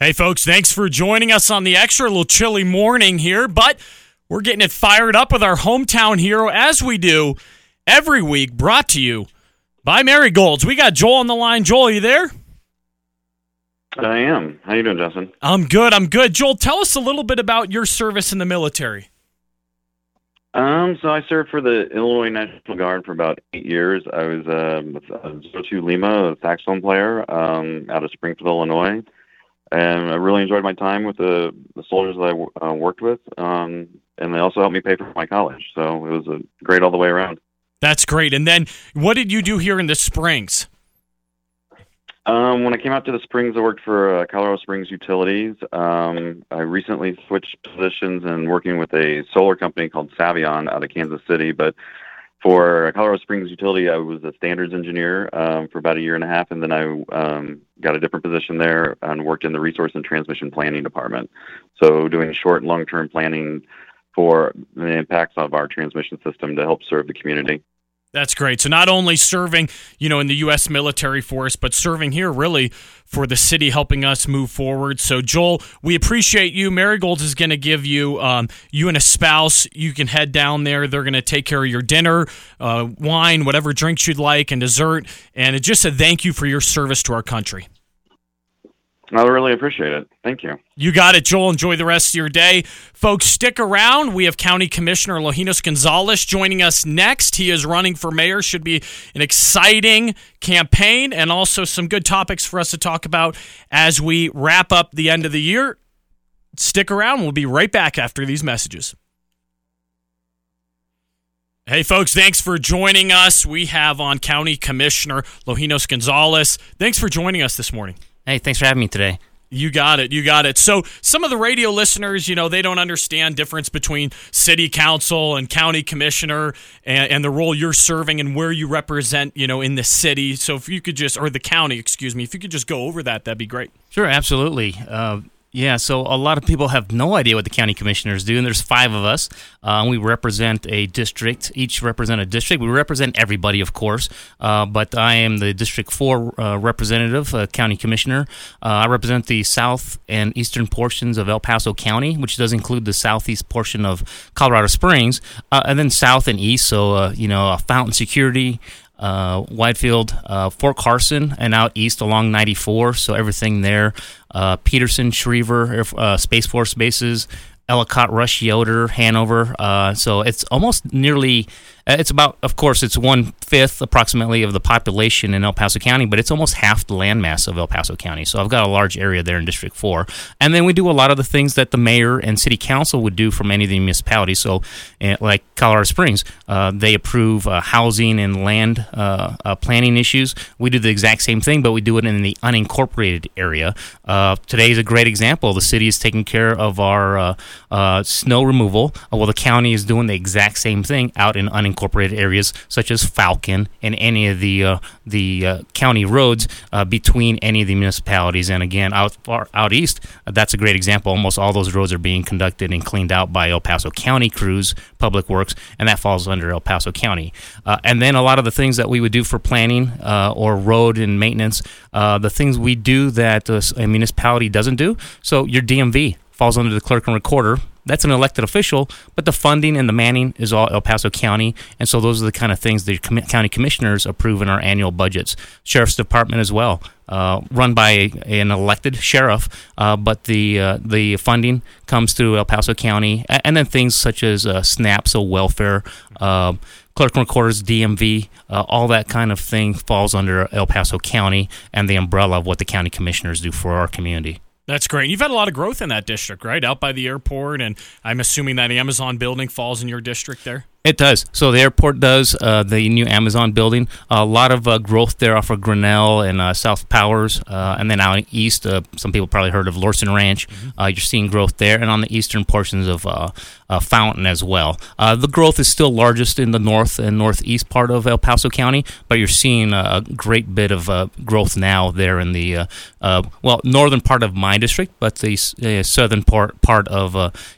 Hey, folks, thanks for joining us on the extra little chilly morning here, but we're getting it fired up with our hometown hero as we do every week, brought to you by Marigolds. We got Joel on the line. Joel, you there? I am. How you doing, Justin? I'm good. I'm good. Joel, tell us a little bit about your service in the military. Um, so I served for the Illinois National Guard for about eight years. I was um, with uh, 02 Lima, a saxophone player um, out of Springfield, Illinois and I really enjoyed my time with the, the soldiers that I uh, worked with. Um, and they also helped me pay for my college, so it was a great all the way around. That's great. And then, what did you do here in the Springs? Um, when I came out to the Springs, I worked for uh, Colorado Springs Utilities. Um, I recently switched positions and working with a solar company called Savion out of Kansas City, but for Colorado Springs Utility, I was a standards engineer um, for about a year and a half, and then I um, got a different position there and worked in the resource and transmission planning department. So, doing short and long term planning for the impacts of our transmission system to help serve the community. That's great. So not only serving, you know, in the U.S. military force, but serving here really for the city, helping us move forward. So Joel, we appreciate you. Marigolds is going to give you, um, you and a spouse, you can head down there. They're going to take care of your dinner, uh, wine, whatever drinks you'd like, and dessert. And just a thank you for your service to our country. I really appreciate it. Thank you. You got it, Joel. Enjoy the rest of your day. Folks, stick around. We have County Commissioner Longinos Gonzalez joining us next. He is running for mayor. Should be an exciting campaign and also some good topics for us to talk about as we wrap up the end of the year. Stick around. We'll be right back after these messages. Hey, folks, thanks for joining us. We have on County Commissioner Longinos Gonzalez. Thanks for joining us this morning. Hey, thanks for having me today. You got it. You got it. So, some of the radio listeners, you know, they don't understand difference between city council and county commissioner and, and, the role you're serving and where you represent, you know, in the city. So, if you could just, or the county, excuse me, if you could just go over that, that'd be great. Sure, absolutely. Uh, yeah, so a lot of people have no idea what the county commissioners do, and there's five of us. Uh, we represent a district, each represent a district. We represent everybody, of course, uh, but I am the District 4 uh, representative, uh, county commissioner. Uh, I represent the south and eastern portions of El Paso County, which does include the southeast portion of Colorado Springs, uh, and then south and east, so, you know, Fountain Security, uh, Widefield, uh, Fort Carson, and out east along 94. So everything there. Uh, Peterson, Schriever, uh, Space Force bases, Ellicott, Rush, Yoder, Hanover. Uh, so it's almost nearly it's about, of course, it's one fifth approximately of the population in El Paso County, but it's almost half the landmass of El Paso County. So I've got a large area there in District 4. And then we do a lot of the things that the mayor and city council would do for many of the municipalities. So, uh, like Colorado Springs, uh, they approve uh, housing and land uh, uh, planning issues. We do the exact same thing, but we do it in the unincorporated area. today is a great example. The city is taking care of our snow removal, while the county is doing the exact same thing out in unincorporated unincorporated areas such as Falcon and any of the uh, the uh, county roads uh, between any of the municipalities. And again, out far out east, that's a great example. Almost all those roads are being conducted and cleaned out by El Paso County crews, Public Works, and that falls under El Paso County. Uh, and then a lot of the things that we would do for planning uh, or road and maintenance, the things we do that a municipality doesn't do. So your DMV falls under the clerk and recorder that's an elected official, but the funding and the manning is all El Paso County, and so those are the kind of things the com- county commissioners approve in our annual budgets. Sheriff's Department as well, uh, run by a, an elected sheriff, uh, but the uh, the funding comes through El Paso County, and then things such as uh, SNAP, so welfare. Uh, clerk and recorders, DMV, uh, all that kind of thing falls under El Paso County and the umbrella of what the county commissioners do for our community. That's great. You've had a lot of growth in that district, right? Out by the airport, and I'm assuming that Amazon building falls in your district there. It does. So the airport does. Uh, the new Amazon building. A lot of uh, growth there off of Grinnell and uh, South Powers, uh, and then out east. Uh, some people probably heard of Lorson Ranch. Mm-hmm. Uh, you're seeing growth there, and on the eastern portions of Fountain as well. the growth is still largest in the north and northeast part of El Paso County, but you're seeing a great bit of growth now there in the well northern part of my district, but the southern part part of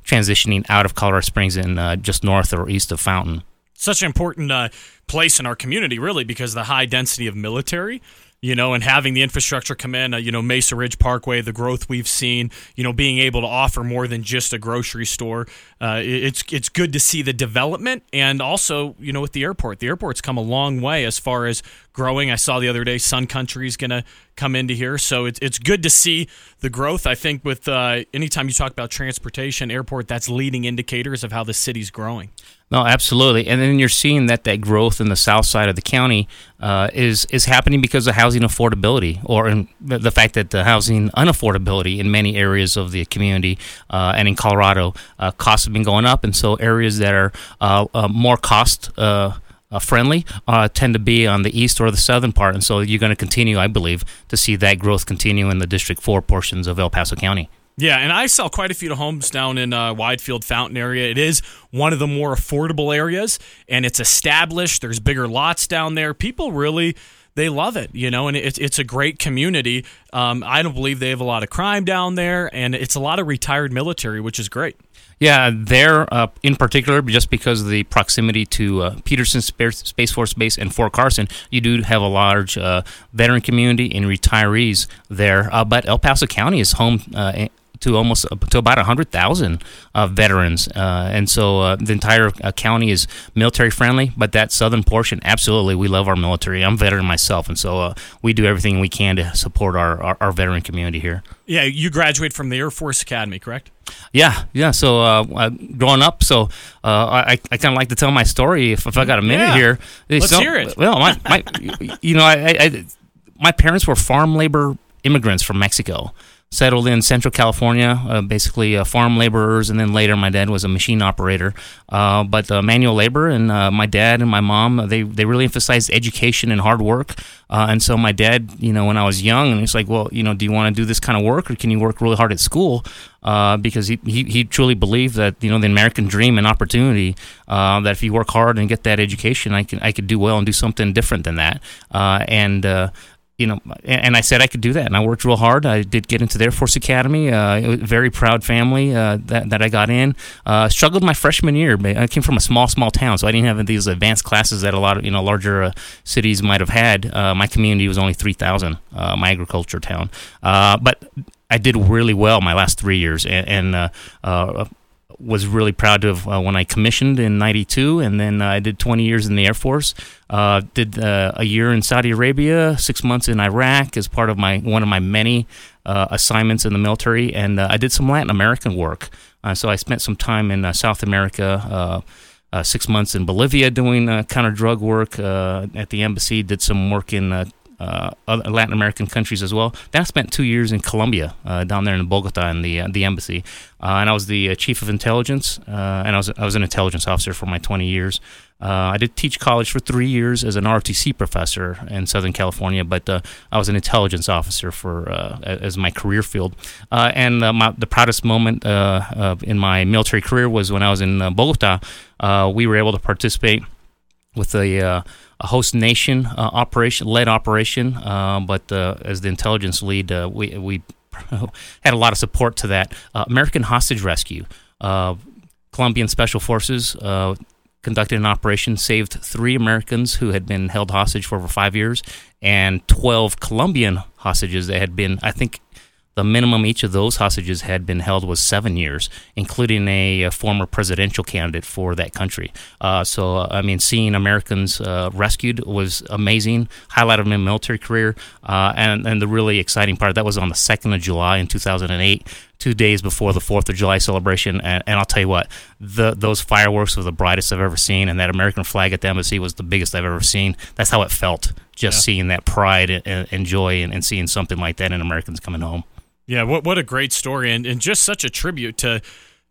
transitioning out of Colorado Springs and just north or east of Fountain mountain. Such an important uh, place in our community, really, because the high density of military. you know, and having the infrastructure come in, uh, you know, Mesa Ridge Parkway, the growth we've seen, you know, being able to offer more than just a grocery store. Uh, it's it's good to see the development, and also, you know, with the airport, the airport's come a long way as far as growing. I saw the other day Sun Country is going to come into here, so it's it's good to see the growth. I think with uh, anytime you talk about transportation, airport, that's leading indicators of how the city's growing. No, absolutely, and then you're seeing that that growth in the south side of the county uh, is is happening because of housing affordability, or the fact that the housing unaffordability in many areas of the community uh, and in Colorado, uh, costs have been going up, and so areas that are uh, uh, more cost. Uh, friendly tend to be on the east or the southern part, and so you're going to continue, I believe, to see that growth continue in the District Four portions of El Paso County. Yeah, and I sell quite a few homes down in uh, Widefield Fountain area. It is one of the more affordable areas, and it's established. There's bigger lots down there. People really they love it, you know, and it's it's a great community. Um, I don't believe they have a lot of crime down there, and it's a lot of retired military, which is great. Yeah, there uh, in particular, just because of the proximity to uh, Peterson Space Force Base and Fort Carson, you do have a large uh, veteran community and retirees there. Uh, but El Paso County is home uh, to almost to about 100,000 uh, veterans. Uh, and so uh, the entire uh, county is military friendly, but that southern portion, absolutely, we love our military. I'm a veteran myself, and so uh, we do everything we can to support our, our, our, veteran community here. Yeah, you graduate from the Air Force Academy, correct? Yeah, yeah. So uh, growing up, so I, I kind of like to tell my story if, if I got a minute yeah. here. Let's so, hear it. Well, my, my you know, I, I, my parents were farm labor immigrants from Mexico settled in Central California, uh, basically uh, farm laborers, and then later my dad was a machine operator. Uh, but uh, manual labor, and uh, my dad and my mom, they, they really emphasized education and hard work. Uh, and so my dad, you know, when I was young, and he's like, well, you know, do you want to do this kind of work, or can you work really hard at school? because he, he, he truly believed that you know the American dream and opportunity that if you work hard and get that education, I can I could do well and do something different than that. and you know, and I said I could do that, and I worked real hard. I did get into the Air Force Academy. Uh, very proud family uh, that that I got in. Uh, struggled my freshman year. I came from a small, small town, so I didn't have these advanced classes that a lot of you know larger uh, cities might have had. Uh, my community was only three thousand. Uh, my agriculture town, but I did really well my last three years, and, and was really proud of uh, when I commissioned in '92, and then uh, I did 20 years in the Air Force. Uh, did uh, a year in Saudi Arabia, six months in Iraq as part of my one of my many uh, assignments in the military, and uh, I did some Latin American work. so I spent some time in South America. six months in Bolivia doing counter drug work at the embassy. Did some work in uh, other Latin American countries as well. Then I spent two years in Colombia, uh, down there in Bogota, in the uh, the embassy, uh, and I was the uh, chief of intelligence, uh, and I was I was an intelligence officer for my 20 years. I did teach college for three years as an ROTC professor in Southern California, but I was an intelligence officer for as my career field. and my, the proudest moment in my military career was when I was in Bogota. we were able to participate with a a host nation uh, operation, led operation, uh, but uh, as the intelligence lead, uh, we we had a lot of support to that. Uh, American hostage rescue, Colombian special forces conducted an operation, saved three Americans who had been held hostage for over five years, and twelve Colombian hostages that had been, I think, the minimum each of those hostages had been held was seven years, including a, a former presidential candidate for that country. Uh, so, uh, I mean, seeing Americans uh, rescued was amazing. Highlight of my military career, uh, and and the really exciting part that was on the second of July in 2008 two days before the Fourth of July celebration, and, and, I'll tell you what, the, those fireworks were the brightest I've ever seen, and that American flag at the embassy was the biggest I've ever seen. That's how it felt, just yeah. seeing that pride and, and joy, and, and, seeing something like that in Americans coming home. Yeah, what what a great story, and and just such a tribute to,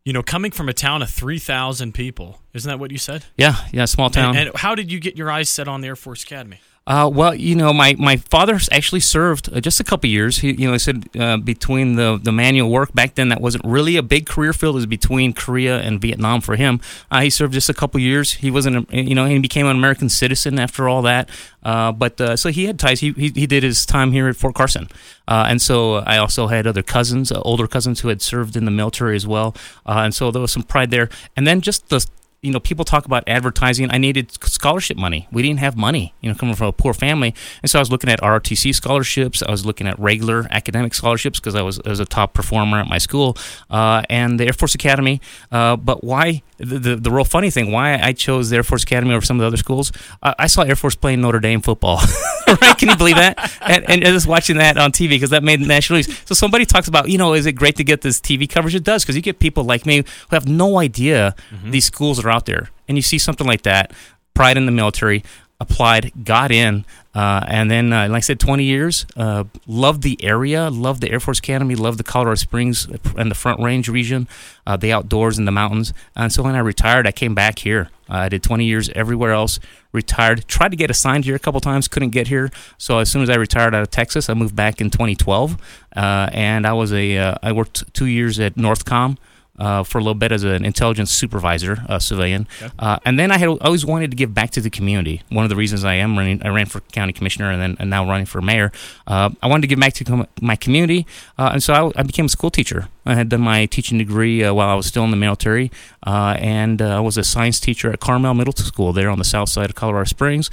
you know, coming from a town of three thousand people. Isn't that what you said? Yeah, yeah, small town. And, and how did you get your eyes set on the Air Force Academy? Uh, well, you know, my, my father actually served uh, just a couple years. He, you know, he said uh, between the, the manual work back then, that wasn't really a big career field. It was between Korea and Vietnam for him. Uh, he served just a couple years. He wasn't, you know, he became an American citizen after all that. Uh, but so he had ties. He, he, he did his time here at Fort Carson, and so I also had other cousins, older cousins who had served in the military as well. and so there was some pride there. And then just the you know, people talk about advertising. I needed scholarship money. We didn't have money, you know, coming from a poor family. And so I was looking at ROTC scholarships. I was looking at regular academic scholarships because I was, I was a top performer at my school uh, and the Air Force Academy. Uh, but why? The, the, the real funny thing, why I chose the Air Force Academy over some of the other schools, uh, I saw Air Force playing Notre Dame football. right? Can you believe that? And, and just watching that on TV because that made national news. So somebody talks about, you know, is it great to get this TV coverage? It does because you get people like me who have no idea mm-hmm. these schools are out there. And you see something like that, pride in the military, applied, got in, uh, and then, uh, like I said, 20 years. Uh, loved the area, loved the Air Force Academy, loved the Colorado Springs and the Front Range region, uh, the outdoors and the mountains. And so when I retired, I came back here. Uh, I did 20 years everywhere else. Retired, tried to get assigned here a couple times, couldn't get here. So as soon as I retired out of Texas, I moved back in 2012, uh, and I was a I worked two years at Northcom uh, for a little bit as an intelligence supervisor, a civilian, okay. uh, and then I had always wanted to give back to the community. One of the reasons I am running, I ran for county commissioner and then and now running for mayor. Uh, I wanted to give back to my community, uh, and so I, I, became a school teacher. I had done my teaching degree uh, while I was still in the military, uh, and I was a science teacher at Carmel Middle School there on the south side of Colorado Springs.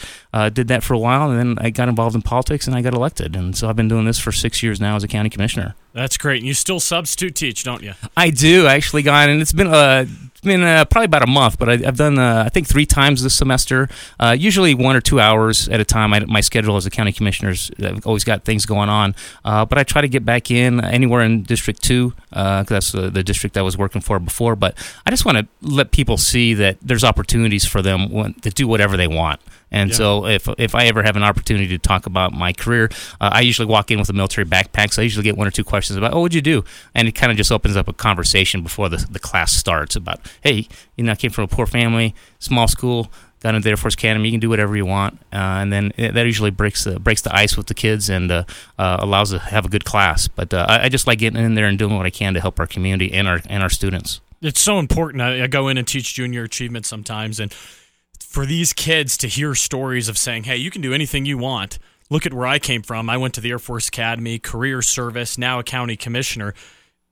did that for a while, and then I got involved in politics and I got elected, and so I've been doing this for six years now as a county commissioner. That's great. And you still substitute teach, don't you? I do actually, gone, and it's been uh, it's been uh, probably about a month, but I, have done uh, I think three times this semester. Uh, usually one or two hours at a time. I, my schedule as a county commissioner's I've always got things going on, uh, but I try to get back in anywhere in District Two because uh, that's the, the, district I was working for before. But I just want to let people see that there's opportunities for them to do whatever they want. And yeah. so, if if I ever have an opportunity to talk about my career, uh, I usually walk in with a military backpack. So I usually get one or two questions about, "Oh, what'd you do?" And it kind of just opens up a conversation before the the class starts about, "Hey, you know, I came from a poor family, small school." Got into the Air Force Academy. You can do whatever you want, uh, and then it, that usually breaks the breaks the ice with the kids and uh, uh allows to have a good class. But uh, I, I just like getting in there and doing what I can to help our community and our and our students. It's so important. I, I go in and teach junior achievement sometimes, and for these kids to hear stories of saying, hey, you can do anything you want. Look at where I came from. I went to the Air Force Academy, career service, now a county commissioner.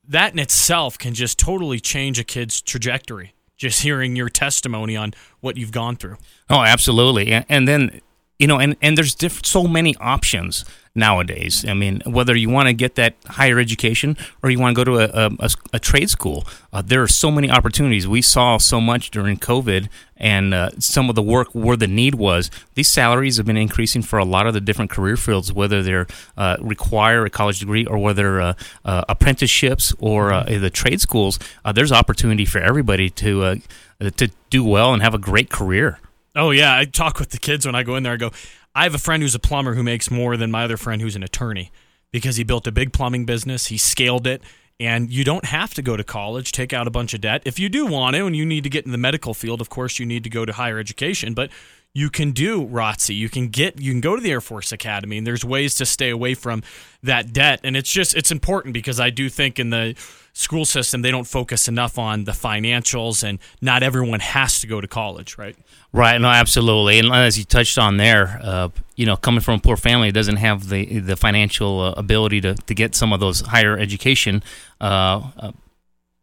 That in itself can just totally change a kid's trajectory. Just hearing your testimony on what you've gone through. Oh, absolutely. And then, you know, and, and there's diff- so many options nowadays. I mean, whether you want to get that higher education or you want to go to a, a, a trade school, uh, there are so many opportunities. We saw so much during COVID and uh, some of the work where the need was. These salaries have been increasing for a lot of the different career fields, whether they're uh, require a college degree or whether uh, uh, apprenticeships or uh, the trade schools. there's opportunity for everybody to to do well and have a great career. Oh yeah, I talk with the kids when I go in there. I go, I have a friend who's a plumber who makes more than my other friend who's an attorney because he built a big plumbing business, he scaled it, and you don't have to go to college, take out a bunch of debt. If you do want to and you need to get in the medical field, of course you need to go to higher education, but you can do ROTC. You can get you can go to the Air Force Academy and there's ways to stay away from that debt. And it's just it's important because I do think in the school system they don't focus enough on the financials and not everyone has to go to college, right? Right. No, absolutely. And as you touched on there, uh, you know, coming from a poor family doesn't have the the financial uh, ability to, to get some of those higher education. Uh,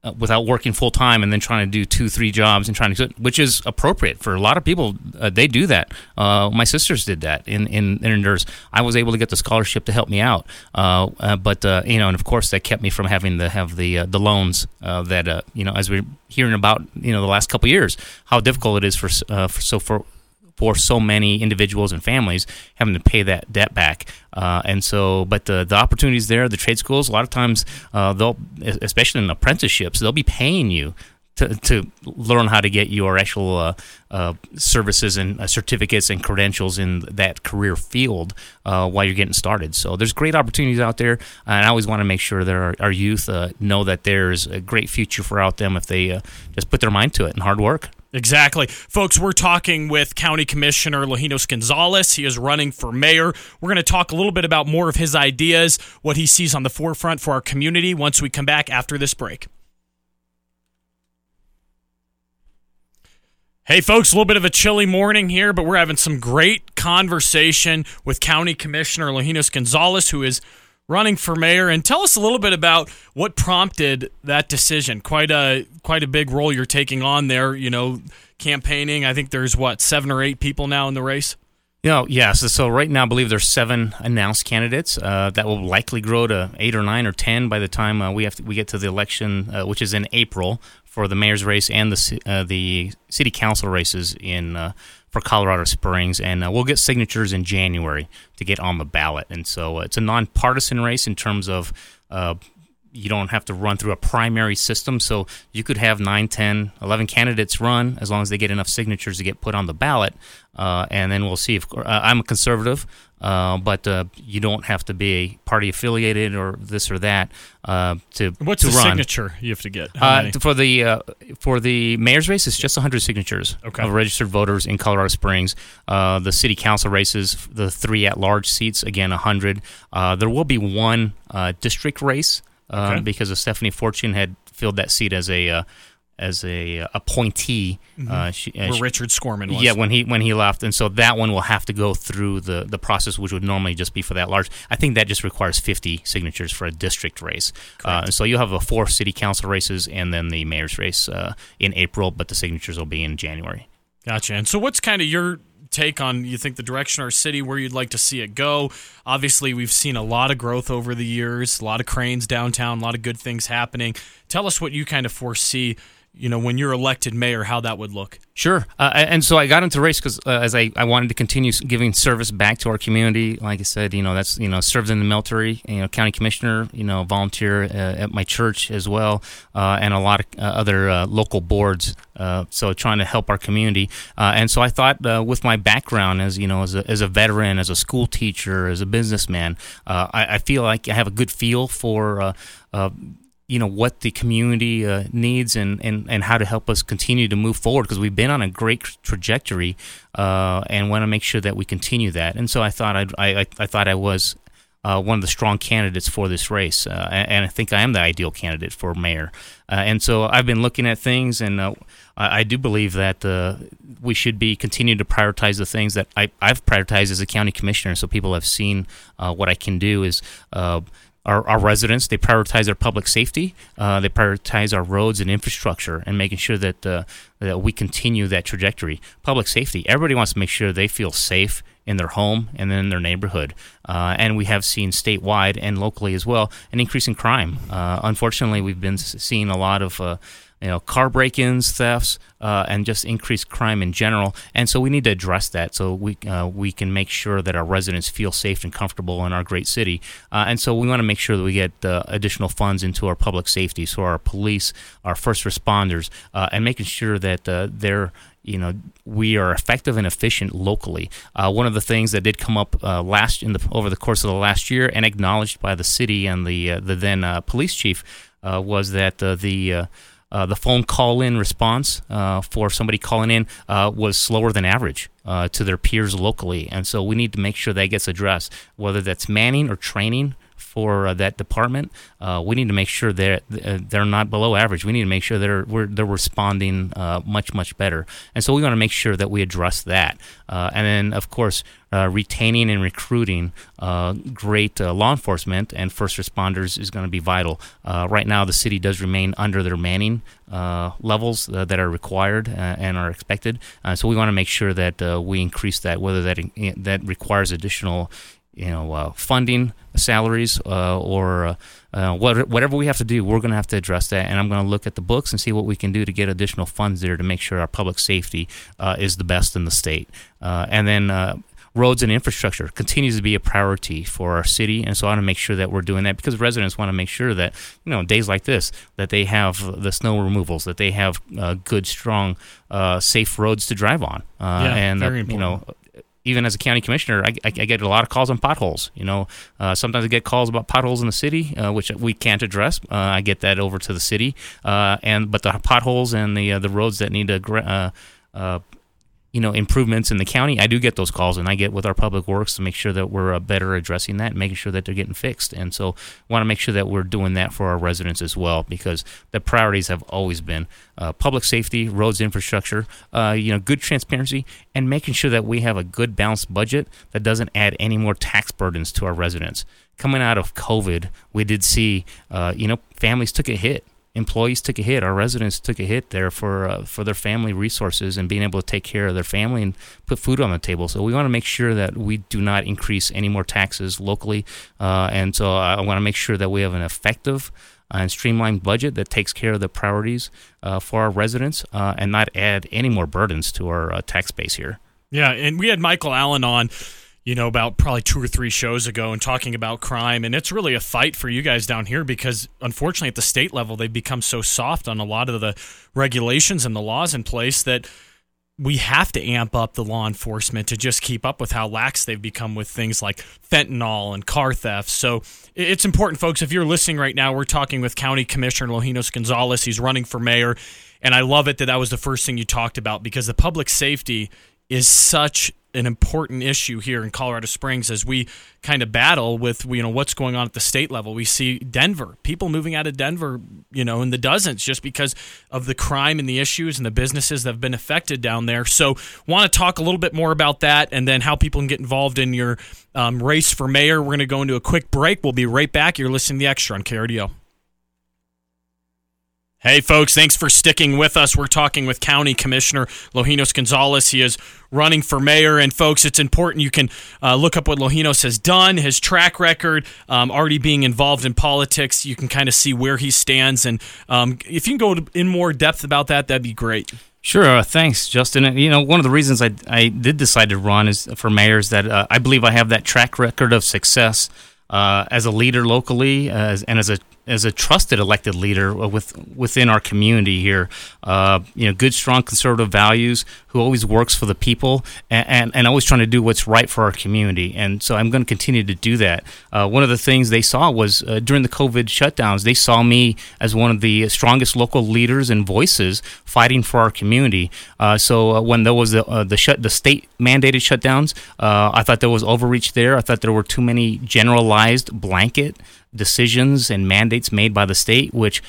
uh without working full time and then trying to do two, three jobs and trying to, which is appropriate for a lot of people. Uh, they do that. Uh, my sisters did that in in, in nurse. I was able to get the scholarship to help me out, uh, uh, but uh, you know, and of course, that kept me from having to have the the loans that you know, as we're hearing about, you know, the last couple years, how difficult it is for, for so for for so many individuals and families having to pay that debt back. Uh, and so, but the the opportunities there, the trade schools, a lot of times uh, they'll, especially in apprenticeships, they'll be paying you to, to learn how to get your actual uh, uh, services and uh, certificates and credentials in that career field uh, while you're getting started. So there's great opportunities out there, and I always want to make sure that our, our youth uh, know that there's a great future for out them if they uh, just put their mind to it and hard work. Exactly. Folks, we're talking with County Commissioner Longinos Gonzalez. He is running for mayor. We're going to talk a little bit about more of his ideas, what he sees on the forefront for our community once we come back after this break. Hey, folks, a little bit of a chilly morning here, but we're having some great conversation with County Commissioner Longinos Gonzalez, who is running for mayor, and tell us a little bit about what prompted that decision. Quite a quite a big role you're taking on there. You know, campaigning. I think there's what seven or eight people now in the race. You know, yeah. So, so right now, I believe there's seven announced candidates. Uh, that will likely grow to eight or nine or ten by the time uh, we have to, we get to the election, uh, which is in April for the mayor's race and the uh, the city council races in uh, for Colorado Springs, and uh, we'll get signatures in January to get on the ballot. And so it's a nonpartisan race in terms of you don't have to run through a primary system. So you could have 9, 10, 11 candidates run as long as they get enough signatures to get put on the ballot. Uh, and then we'll see if uh, I'm a conservative, uh, but uh, you don't have to be party affiliated or this or that uh, to run. What's to the run. signature you have to get? Uh, for the for the mayor's race, it's just 100 signatures Okay. of registered voters in Colorado Springs. Uh, the city council races, the three at-large seats, again 100. Uh, there will be one uh, district race uh, Okay. because Stephanie Fortune had filled that seat as a uh, as a uh, appointee. Uh, she, uh, Where she- Richard Skorman was. yeah, when he when he left, and so that one will have to go through the the process, which would normally just be for that large. I think that just requires 50 signatures for a district race. Uh, and so you'll have a four city council races and then the mayor's race uh, in April, but the signatures will be in January. Gotcha. And so, what's kind of your take on you think the direction of our city, where you'd like to see it go? Obviously, we've seen a lot of growth over the years, a lot of cranes downtown, a lot of good things happening. Tell us what you kind of foresee, you know, when you're elected mayor, how that would look. Sure. Uh, and so I got into race because uh, as I, I wanted to continue giving service back to our community. Like I said, you know, that's, you know, served in the military, you know, county commissioner, you know, volunteer uh, at my church as well, uh, and a lot of uh, other uh, local boards. So trying to help our community. And so I thought with my background as, you know, as a, as a veteran, as a school teacher, as a businessman, I, I feel like I have a good feel for, uh, you know what the community uh, needs and, and, and how to help us continue to move forward because we've been on a great trajectory uh, and want to make sure that we continue that. And so I thought I'd, I I thought I was uh, one of the strong candidates for this race, uh, and, I think I am the ideal candidate for mayor. Uh, and so I've been looking at things, and uh, I, I do believe that we should be continue to prioritize the things that I, I've prioritized as a county commissioner. So people have seen what I can do is. Our, our residents. They prioritize our public safety. Uh, they prioritize our roads and infrastructure, and making sure that uh, that we continue that trajectory. Public safety. Everybody wants to make sure they feel safe in their home and then in their neighborhood. Uh, and we have seen statewide and locally as well an increase in crime. Uh, unfortunately, we've been seeing a lot of uh, you know, car break-ins, thefts, uh, and just increased crime in general. And so we need to address that so we uh, we can make sure that our residents feel safe and comfortable in our great city. Uh, and so we want to make sure that we get uh, additional funds into our public safety, so our police, our first responders, uh, and making sure that uh, they're you know we are effective and efficient locally. Uh, one of the things that did come up uh, last in the over the course of the last year and acknowledged by the city and the uh, the then police chief was that the uh, the phone call in response uh, for somebody calling in uh, was slower than average uh, to their peers locally. And so we need to make sure that gets addressed, whether that's manning or training for uh, that department. Uh, we need to make sure that uh, they're not below average. We need to make sure they're we're, they're responding uh, much much better. And so we want to make sure that we address that. Uh, and then of course uh, retaining and recruiting uh, great uh, law enforcement and first responders is going to be vital. Uh, right now, the city does remain under their manning levels that are required and are expected. So we want to make sure that we increase that, whether that that requires additional you know, funding, salaries, uh, or uh, uh, whatever we have to do, we're going to have to address that. And I'm going to look at the books and see what we can do to get additional funds there to make sure our public safety uh, is the best in the state. Uh, and then uh, roads and infrastructure continues to be a priority for our city, and so I want to make sure that we're doing that because residents want to make sure that you know days like this that they have the snow removals, that they have uh, good, strong, uh, safe roads to drive on, uh, Yeah, and you know even as a county commissioner, I, I, I get a lot of calls on potholes. You know, uh, sometimes I get calls about potholes in the city, uh, which we can't address. Uh, I get that over to the city, uh, and but the potholes and the uh, the roads that need to uh, you know improvements in the county, I do get those calls, and I get with our public works to make sure that we're uh, better addressing that, and making sure that they're getting fixed. And so, want to make sure that we're doing that for our residents as well, because the priorities have always been uh, public safety, roads infrastructure, uh, you know, good transparency, and making sure that we have a good balanced budget that doesn't add any more tax burdens to our residents. Coming out of COVID, we did see, uh, you know, families took a hit employees took a hit. Our residents took a hit there for uh, for their family resources and being able to take care of their family and put food on the table. So we want to make sure that we do not increase any more taxes locally. Uh, and so I want to make sure that we have an effective and streamlined budget that takes care of the priorities uh, for our residents uh, and not add any more burdens to our uh, tax base here. Yeah, and we had Michael Allen on you know, about probably two or three shows ago and talking about crime. And it's really a fight for you guys down here because, unfortunately, at the state level, they've become so soft on a lot of the regulations and the laws in place that we have to amp up the law enforcement to just keep up with how lax they've become with things like fentanyl and car theft. So it's important, folks. If you're listening right now, we're talking with County Commissioner Longinos Gonzalez. He's running for mayor. And I love it that that was the first thing you talked about because the public safety is such an important issue here in Colorado Springs as we kind of battle with you know what's going on at the state level. We see Denver, people moving out of Denver, you know, in the dozens just because of the crime and the issues and the businesses that have been affected down there. So, want to talk a little bit more about that and then how people can get involved in your um, race for mayor. We're going to go into a quick break. We'll be right back. You're listening to the Extra on KRDO. Hey, folks, thanks for sticking with us. We're talking with County Commissioner Longinos Gonzalez. He is running for mayor. And, folks, it's important you can uh, look up what Longinos has done, his track record, um, already being involved in politics. You can kind of see where he stands. And um, if you can go in more depth about that, that'd be great. Sure. Uh, thanks, Justin. You know, one of the reasons I, I did decide to run is for mayor is that uh, I believe I have that track record of success uh, as a leader locally as, and as a as a trusted elected leader with within our community here. Uh, you know, good, strong conservative values, who always works for the people and, and, and, always trying to do what's right for our community. And so I'm going to continue to do that. Uh, one of the things they saw was uh, during the COVID shutdowns, they saw me as one of the strongest local leaders and voices fighting for our community. Uh, so uh, when there was the uh, the shut the state mandated shutdowns, I thought there was overreach there. I thought there were too many generalized blanket decisions and mandates made by the state, which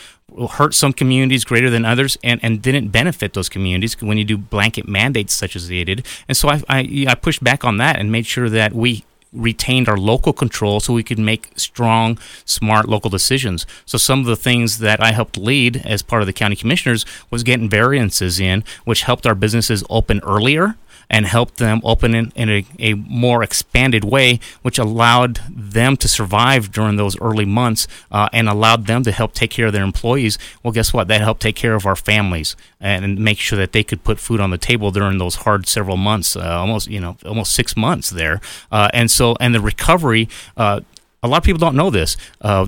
hurt some communities greater than others and, and didn't benefit those communities when you do blanket mandates such as they did. And so I, I, I pushed back on that and made sure that we retained our local control so we could make strong, smart local decisions. So some of the things that I helped lead as part of the county commissioners was getting variances in, which helped our businesses open earlier and helped them open in, in a, a, more expanded way, which allowed them to survive during those early months uh, and allowed them to help take care of their employees. Well, guess what? That helped take care of our families and make sure that they could put food on the table during those hard several months, uh, almost you know almost six months there. Uh, and so and the recovery. Uh, a lot of people don't know this. Uh,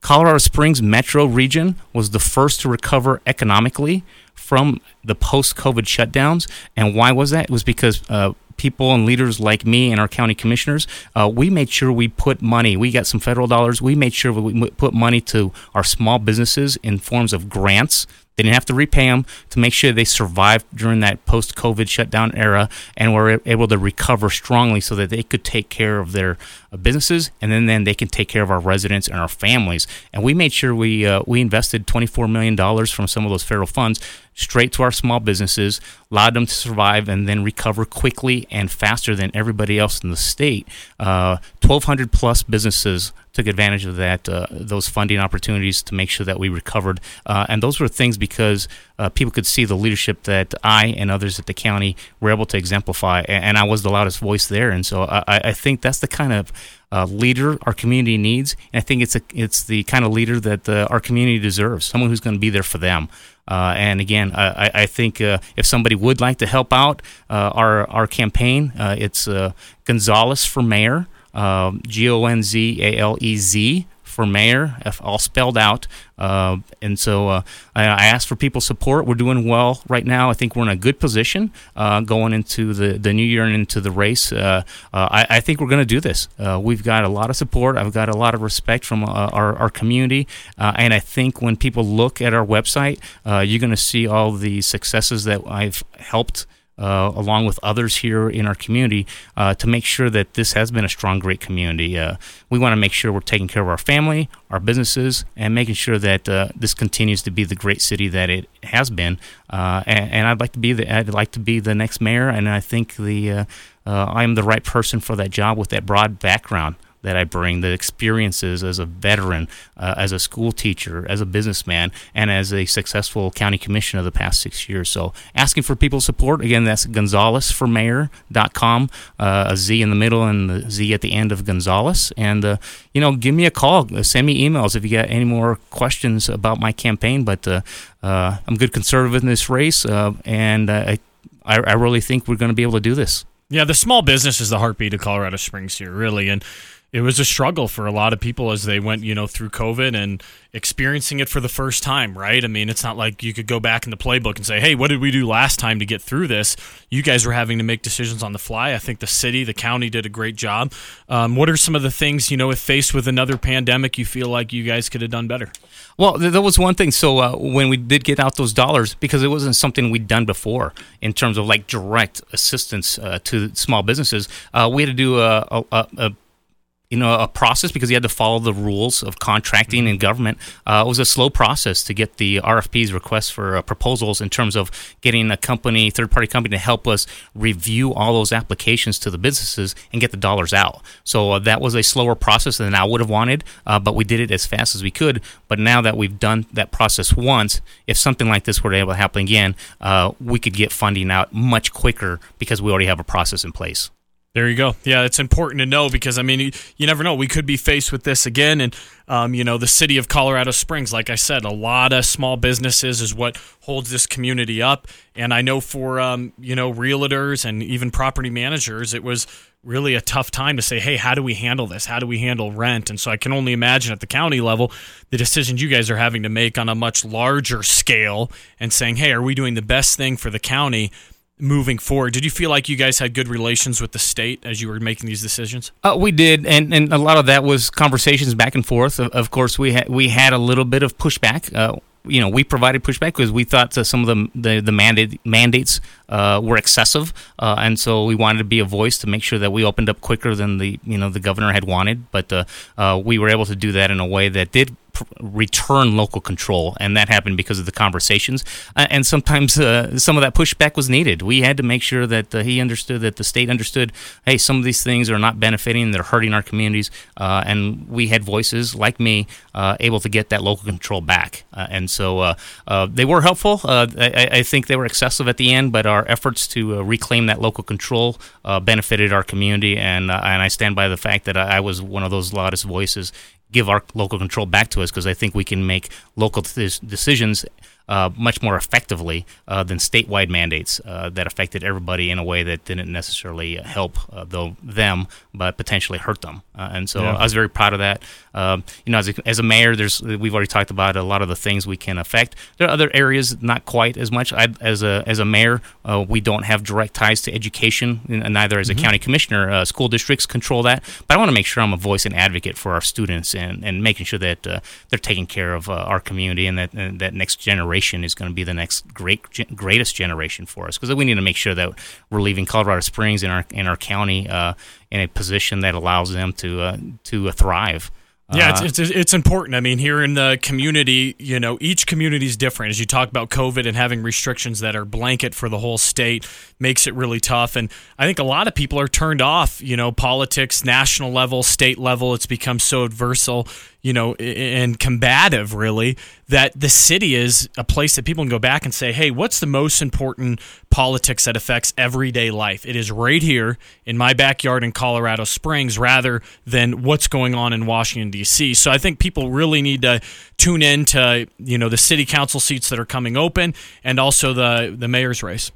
Colorado Springs metro region was the first to recover economically from the post COVID shutdowns. And why was that? It was because uh, people and leaders like me and our county commissioners, uh, we made sure we put money. We got some federal dollars. We made sure we put money to our small businesses in forms of grants they didn't have to repay them to make sure they survived during that post COVID shutdown era and were able to recover strongly so that they could take care of their uh, businesses and then, then they can take care of our residents and our families. And we made sure we, uh, we invested $24 million from some of those federal funds straight to our small businesses, allowed them to survive and then recover quickly and faster than everybody else in the state. Uh, 1,200 plus businesses took advantage of that uh, those funding opportunities to make sure that we recovered. Uh, and those were things because uh, people could see the leadership that I and others at the county were able to exemplify, and, I was the loudest voice there. And so I, I think that's the kind of uh, leader our community needs, and I think it's a it's the kind of leader that uh, our community deserves. Someone who's going to be there for them. Uh, and again, I, I think uh, if somebody would like to help out uh, our our campaign, uh, it's Gonzalez for mayor. Um, G O N Z A L E Z for mayor, all spelled out. Uh, and so uh, I, I asked for people's support. We're doing well right now. I think we're in a good position uh, going into the, the new year and into the race. Uh, uh, I, I, think we're going to do this. Uh, we've got a lot of support. I've got a lot of respect from our, our community. and I think when people look at our website, you're going to see all the successes that I've helped uh, along with others here in our community, uh, to make sure that this has been a strong, great community. Uh, we want to make sure we're taking care of our family, our businesses, and making sure that uh, this continues to be the great city that it has been. Uh, and, and, I'd like to be the I'd like to be the next mayor, and I think the uh, I am the right person for that job with that broad background that I bring, the experiences as a veteran, uh, as a school teacher, as a businessman, and as a successful county commissioner the past six years. So asking for people's support, again, that's gonzalezformayor.com, uh, a Z in the middle and the Z at the end of Gonzalez. And, uh, you know, give me a call, uh, send me emails if you got any more questions about my campaign. But uh, uh, I'm a good conservative in this race, and I, I really think we're going to be able to do this. Yeah, the small business is the heartbeat of Colorado Springs here, really. And it was a struggle for a lot of people as they went, you know, through COVID and experiencing it for the first time, right? I mean, it's not like you could go back in the playbook and say, hey, what did we do last time to get through this? You guys were having to make decisions on the fly. I think the city, the county did a great job. Um, what are some of the things, you know, if faced with another pandemic, you feel like you guys could have done better? Well, that was one thing. So uh, when we did get out those dollars, because it wasn't something we'd done before in terms of like direct assistance uh, to small businesses, uh, we had to do a, a, a you know a process because you had to follow the rules of contracting and government. Uh, it was a slow process to get the RFPs, requests for uh, proposals, in terms of getting a company, third party company, to help us review all those applications to the businesses and get the dollars out. So uh, that was a slower process than I would have wanted, uh, but we did it as fast as we could. But now that we've done that process once, if something like this were to able to happen again, uh, we could get funding out much quicker because we already have a process in place. There you go. Yeah, it's important to know because I mean, you, never know. We could be faced with this again, and um, you know, the city of Colorado Springs, like I said, a lot of small businesses is what holds this community up. And I know for um, you know realtors and even property managers, it was really a tough time to say, hey, how do we handle this? How do we handle rent? And so I can only imagine at the county level the decisions you guys are having to make on a much larger scale and saying, hey, are we doing the best thing for the county? Moving forward. Did you feel like you guys had good relations with the state as you were making these decisions? Uh, we did, and, and a lot of that was conversations back and forth. Of, of course, we had we had a little bit of pushback. Uh, you know, we provided pushback because we thought some of the the, the mandate, mandates uh, were excessive, uh, and so we wanted to be a voice to make sure that we opened up quicker than the you know the governor had wanted. But uh, uh we were able to do that in a way that did return local control, and that happened because of the conversations. Uh, and sometimes uh, some of that pushback was needed. We had to make sure that uh, he understood, that the state understood. Hey, some of these things are not benefiting; they're hurting our communities. Uh, and we had voices like me uh, able to get that local control back. Uh, and so they were helpful. I, I, think they were excessive at the end, but our efforts to reclaim that local control benefited our community. And and I stand by the fact that I, I was one of those loudest voices give our local control back to us because I think we can make local decisions uh, much more effectively uh, than statewide mandates uh, that affected everybody in a way that didn't necessarily help uh, though them, but potentially hurt them. Uh, and so yeah. I was very proud of that. Um, you know, as a, as a, mayor, there's we've already talked about a lot of the things we can affect. There are other areas not quite as much. I, as a as a mayor, uh, we don't have direct ties to education, and neither as a mm-hmm. county commissioner. school districts control that, but I want to make sure I'm a voice and advocate for our students and, and making sure that they're taking care of our community and that and that next generation generation is going to be the next great greatest generation for us because we need to make sure that we're leaving Colorado Springs in our in our county uh, in a position that allows them to uh, to uh, thrive. Yeah, it's, uh, it's, it's important. I mean, here in the community, you know, each community is different. As you talk about COVID and having restrictions that are blanket for the whole state makes it really tough. And I think a lot of people are turned off, you know, politics, national level, state level. It's become so adversal you know, and combative, really, that the city is a place that people can go back and say, hey, what's the most important politics that affects everyday life? It is right here in my backyard in Colorado Springs rather than what's going on in Washington, D.C. So I think people really need to tune in to, you know, the city council seats that are coming open and also the, the mayor's race.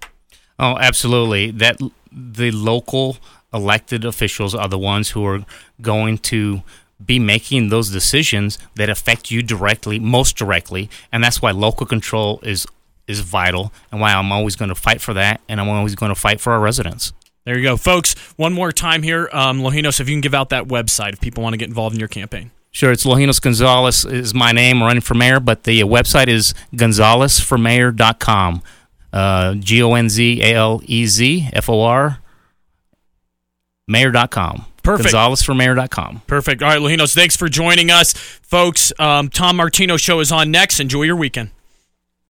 Oh, absolutely. That the local elected officials are the ones who are going to be making those decisions that affect you directly, most directly, and that's why local control is is vital, and why I'm always going to fight for that, and I'm always going to fight for our residents. There you go, folks. One more time here, um, Longinos, if you can give out that website if people want to get involved in your campaign. Sure, it's Longinos Gonzalez is my name, running for mayor, but the website is gonzalezformayor.com. uh, G O N Z A L E Z F O R, mayor.com. Perfect. GonzalezforMayor.com. Perfect. All right, Longinos, thanks for joining us. Folks, um, Tom Martino Show is on next. Enjoy your weekend.